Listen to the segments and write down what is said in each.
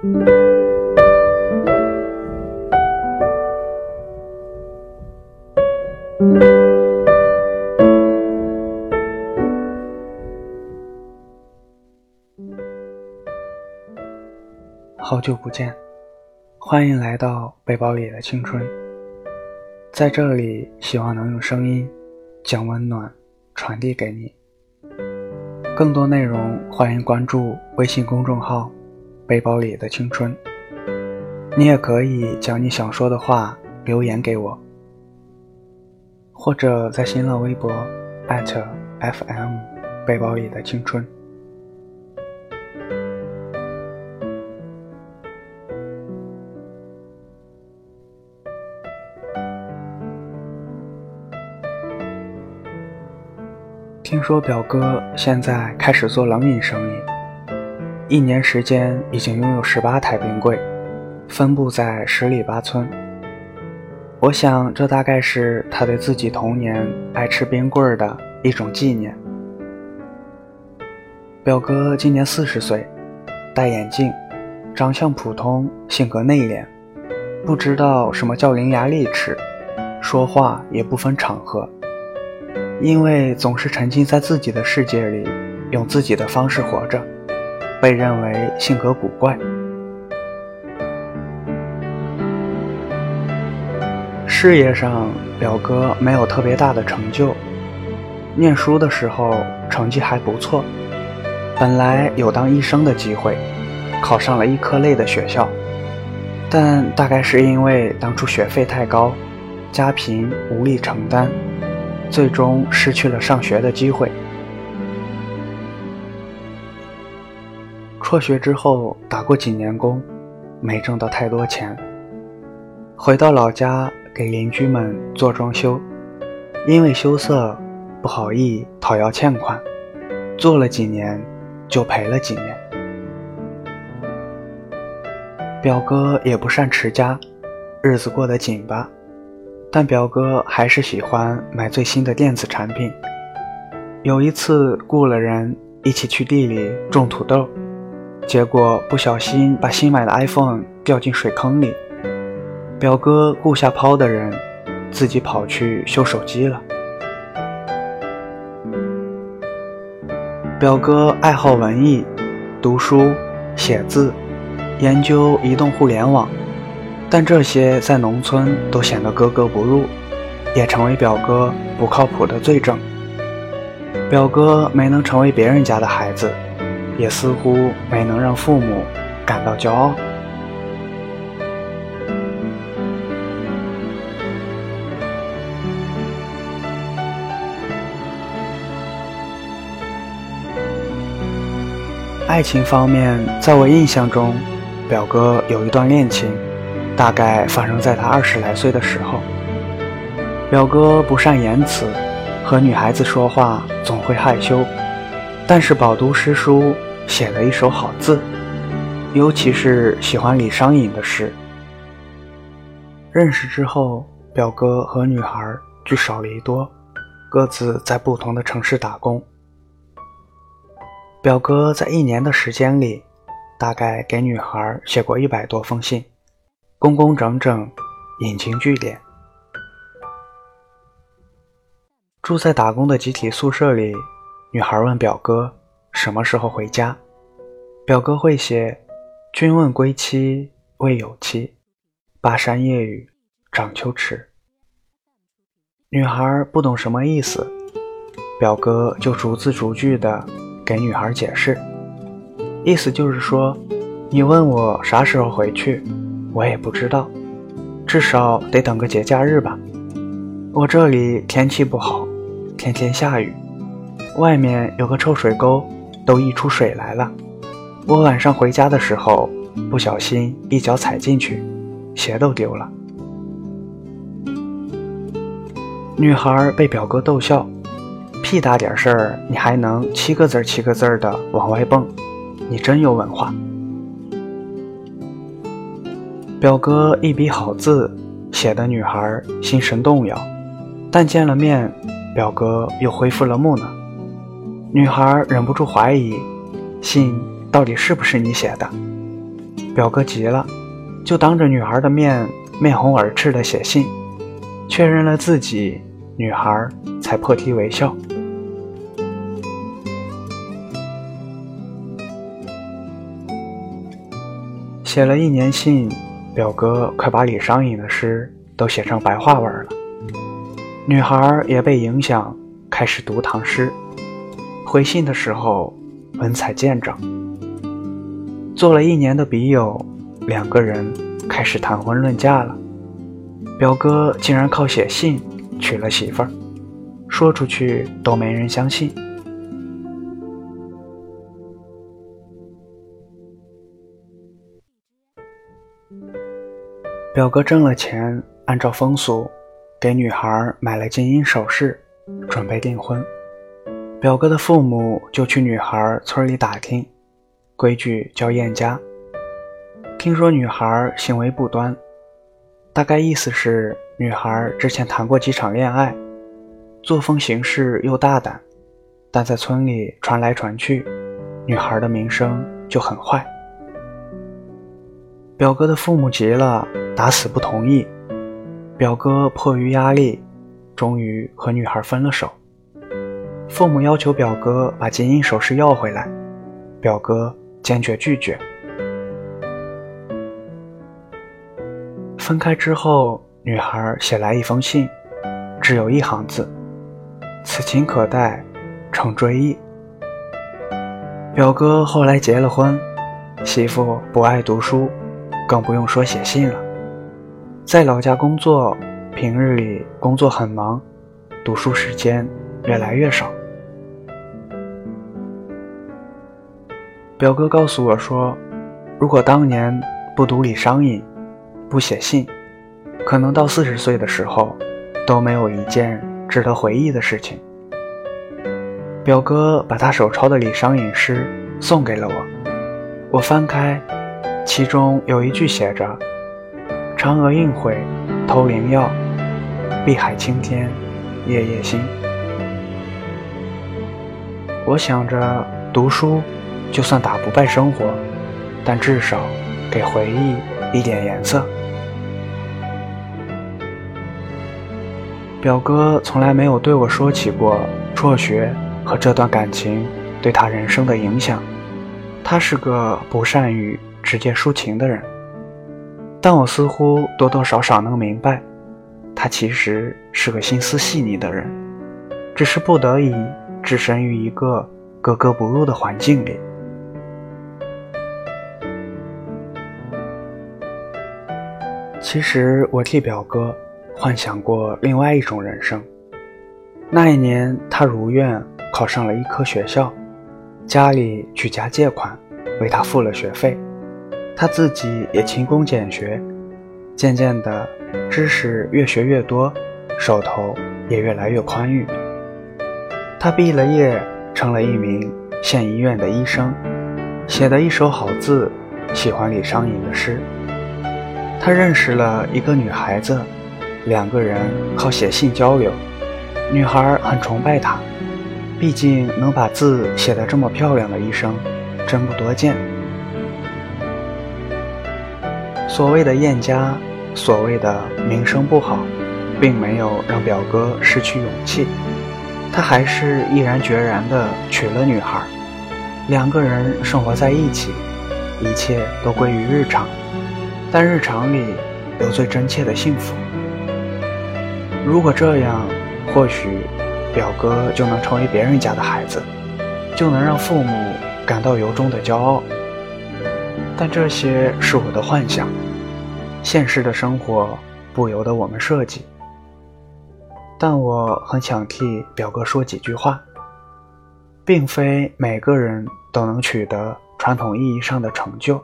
好久不见，欢迎来到背包里的青春。在这里，希望能用声音将温暖传递给你。更多内容，欢迎关注微信公众号“背包里的青春”。你也可以将你想说的话留言给我，或者在新浪微博 @FM 背包里的青春。听说表哥现在开始做冷饮生意，一年时间已经拥有十八台冰柜，分布在十里八村。我想，这大概是他对自己童年爱吃冰棍儿的一种纪念。表哥今年四十岁，戴眼镜，长相普通，性格内敛，不知道什么叫伶牙俐齿，说话也不分场合。因为总是沉浸在自己的世界里，用自己的方式活着，被认为性格古怪。事业上，表哥没有特别大的成就。念书的时候成绩还不错，本来有当医生的机会，考上了医科类的学校，但大概是因为当初学费太高，家贫无力承担。最终失去了上学的机会。辍学之后打过几年工，没挣到太多钱。回到老家给邻居们做装修，因为羞涩，不好意讨要欠款，做了几年就赔了几年。表哥也不善持家，日子过得紧巴。但表哥还是喜欢买最新的电子产品。有一次雇了人一起去地里种土豆，结果不小心把新买的 iPhone 掉进水坑里。表哥雇下抛的人，自己跑去修手机了。表哥爱好文艺，读书、写字，研究移动互联网。但这些在农村都显得格格不入，也成为表哥不靠谱的罪证。表哥没能成为别人家的孩子，也似乎没能让父母感到骄傲。爱情方面，在我印象中，表哥有一段恋情。大概发生在他二十来岁的时候。表哥不善言辞，和女孩子说话总会害羞，但是饱读诗书，写了一手好字，尤其是喜欢李商隐的诗。认识之后，表哥和女孩聚少离多，各自在不同的城市打工。表哥在一年的时间里，大概给女孩写过一百多封信。工工整整，引经据典。住在打工的集体宿舍里，女孩问表哥什么时候回家。表哥会写：“君问归期，未有期。巴山夜雨，涨秋池。”女孩不懂什么意思，表哥就逐字逐句的给女孩解释，意思就是说，你问我啥时候回去。我也不知道，至少得等个节假日吧。我这里天气不好，天天下雨，外面有个臭水沟，都溢出水来了。我晚上回家的时候，不小心一脚踩进去，鞋都丢了。女孩被表哥逗笑，屁大点事儿你还能七个字七个字的往外蹦，你真有文化。表哥一笔好字，写的女孩心神动摇，但见了面，表哥又恢复了木讷。女孩忍不住怀疑，信到底是不是你写的？表哥急了，就当着女孩的面面红耳赤的写信，确认了自己，女孩才破涕为笑。写了一年信，表哥快把李商隐的诗都写成白话文了。女孩也被影响，开始读唐诗。回信的时候，文采见长。做了一年的笔友，两个人开始谈婚论嫁了。表哥竟然靠写信娶了媳妇儿，说出去都没人相信。表哥挣了钱，按照风俗。给女孩买了金银首饰，准备订婚。表哥的父母就去女孩村里打听，规矩叫验家。听说女孩行为不端，大概意思是女孩之前谈过几场恋爱，作风行事又大胆，但在村里传来传去，女孩的名声就很坏。表哥的父母急了，打死不同意。表哥迫于压力，终于和女孩分了手。父母要求表哥把金银首饰要回来，表哥坚决拒绝。分开之后，女孩写来一封信，只有一行字：“此情可待成追忆。”表哥后来结了婚，媳妇不爱读书，更不用说写信了。在老家工作，平日里工作很忙，读书时间越来越少。表哥告诉我说，如果当年不读李商隐，不写信，可能到四十岁的时候都没有一件值得回忆的事情。表哥把他手抄的李商隐诗送给了我，我翻开，其中有一句写着。嫦娥应悔偷灵药，碧海青天夜夜心。我想着读书，就算打不败生活，但至少给回忆一点颜色。表哥从来没有对我说起过辍学和这段感情对他人生的影响。他是个不善于直接抒情的人。但我似乎多多少少能明白，他其实是个心思细腻的人，只是不得已置身于一个格格不入的环境里。其实我替表哥幻想过另外一种人生。那一年，他如愿考上了医科学校，家里举家借款为他付了学费。他自己也勤工俭学，渐渐的，知识越学越多，手头也越来越宽裕。他毕了业，成了一名县医院的医生，写的一手好字，喜欢李商隐的诗。他认识了一个女孩子，两个人靠写信交流，女孩很崇拜他，毕竟能把字写得这么漂亮的医生，真不多见。所谓的燕家，所谓的名声不好，并没有让表哥失去勇气，他还是毅然决然地娶了女孩，两个人生活在一起，一切都归于日常，但日常里有最真切的幸福。如果这样，或许表哥就能成为别人家的孩子，就能让父母感到由衷的骄傲。但这些是我的幻想。现实的生活不由得我们设计，但我很想替表哥说几句话。并非每个人都能取得传统意义上的成就，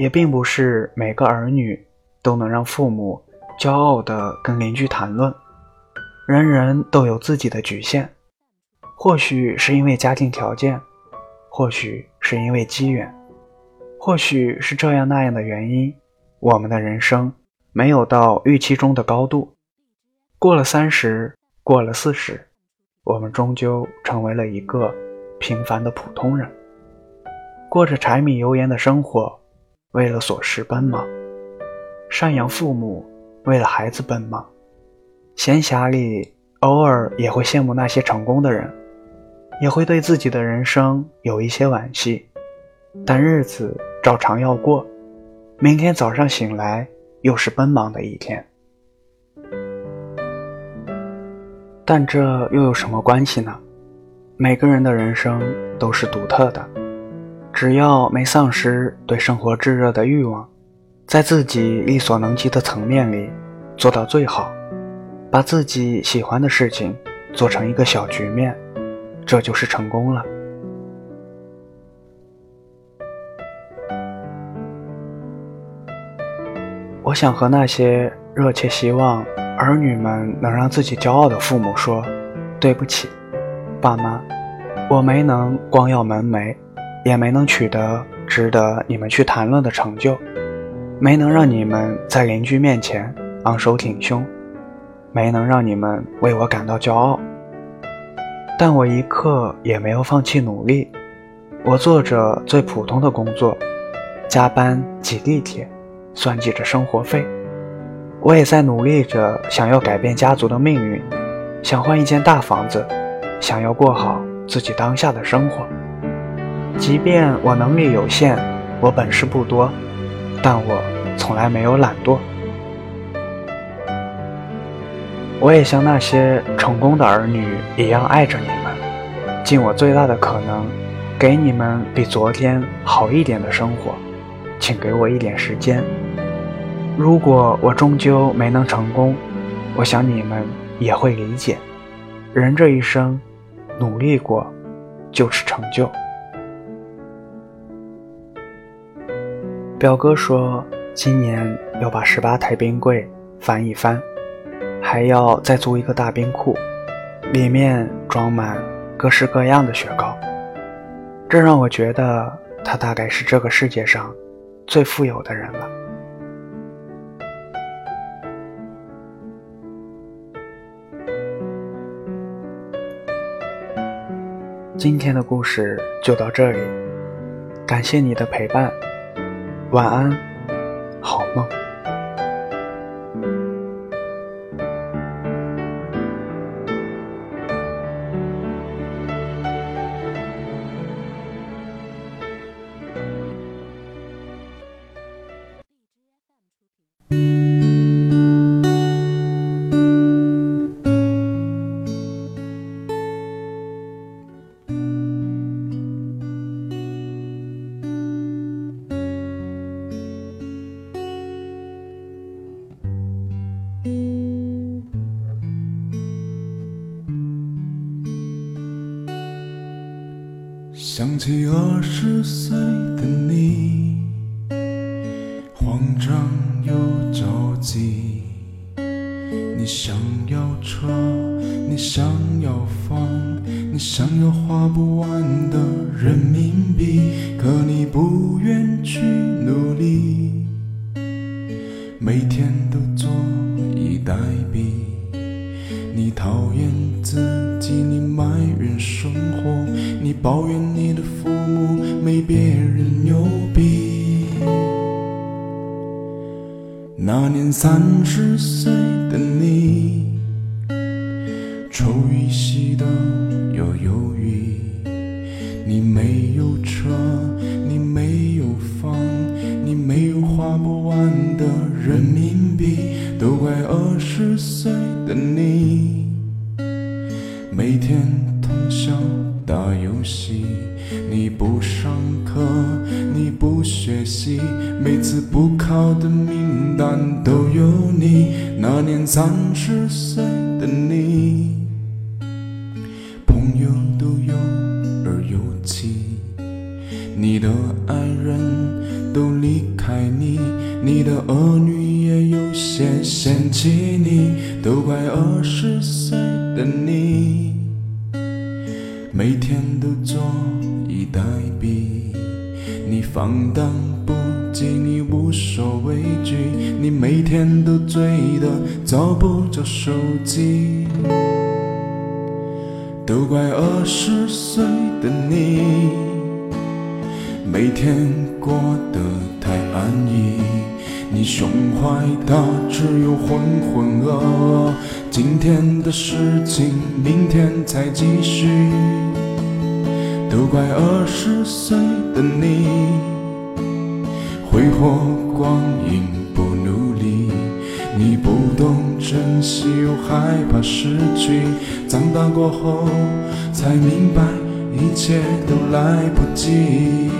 也并不是每个儿女都能让父母骄傲地跟邻居谈论。人人都有自己的局限，或许是因为家庭条件，或许是因为机缘，或许是这样那样的原因。我们的人生没有到预期中的高度，过了三十，过了四十，我们终究成为了一个平凡的普通人，过着柴米油盐的生活，为了琐事奔忙；赡养父母，为了孩子奔忙。闲暇里，偶尔也会羡慕那些成功的人，也会对自己的人生有一些惋惜。但日子照常要过，明天早上醒来，又是奔忙的一天。但这又有什么关系呢？每个人的人生都是独特的，只要没丧失对生活炙热的欲望，在自己力所能及的层面里做到最好，把自己喜欢的事情做成一个小局面，这就是成功了。我想和那些热切希望。儿女们能让自己骄傲的父母说：“对不起，爸妈，我没能光耀门楣，也没能取得值得你们去谈论的成就，没能让你们在邻居面前昂首挺胸，没能让你们为我感到骄傲。但我一刻也没有放弃努力，我做着最普通的工作，加班挤地铁，算计着生活费。”我也在努力着，想要改变家族的命运，想换一间大房子，想要过好自己当下的生活。即便我能力有限，我本事不多，但我从来没有懒惰。我也像那些成功的儿女一样爱着你们，尽我最大的可能，给你们比昨天好一点的生活。请给我一点时间。如果我终究没能成功，我想你们也会理解。人这一生，努力过就是成就。表哥说，今年要把十八台冰柜翻一翻，还要再租一个大冰库，里面装满各式各样的雪糕。这让我觉得他大概是这个世界上最富有的人了。今天的故事就到这里，感谢你的陪伴，晚安，好梦。起二十岁的你，慌张又着急。你想要车，你想要房，你想要花不完的人民币，可你不愿去努力，每天都坐以待毙。你讨厌自己，你埋怨生活，抱怨你的父母没别人牛逼。那年三十岁的你，抽一吸的又犹豫。你没有车，三十岁的你，朋友都有儿有妻，你的爱人都离开你，你的儿女也有些嫌弃你，都怪二十岁的你。每天都坐以待毙，你放荡不羁，你无所畏惧，你每天都找不着手机，都怪二十岁的你，每天过得太安逸。你胸怀大只有浑浑噩噩，今天的事情明天再继续。都怪二十岁的你，挥霍光阴。你不懂珍惜，又害怕失去。长大过后才明白，一切都来不及。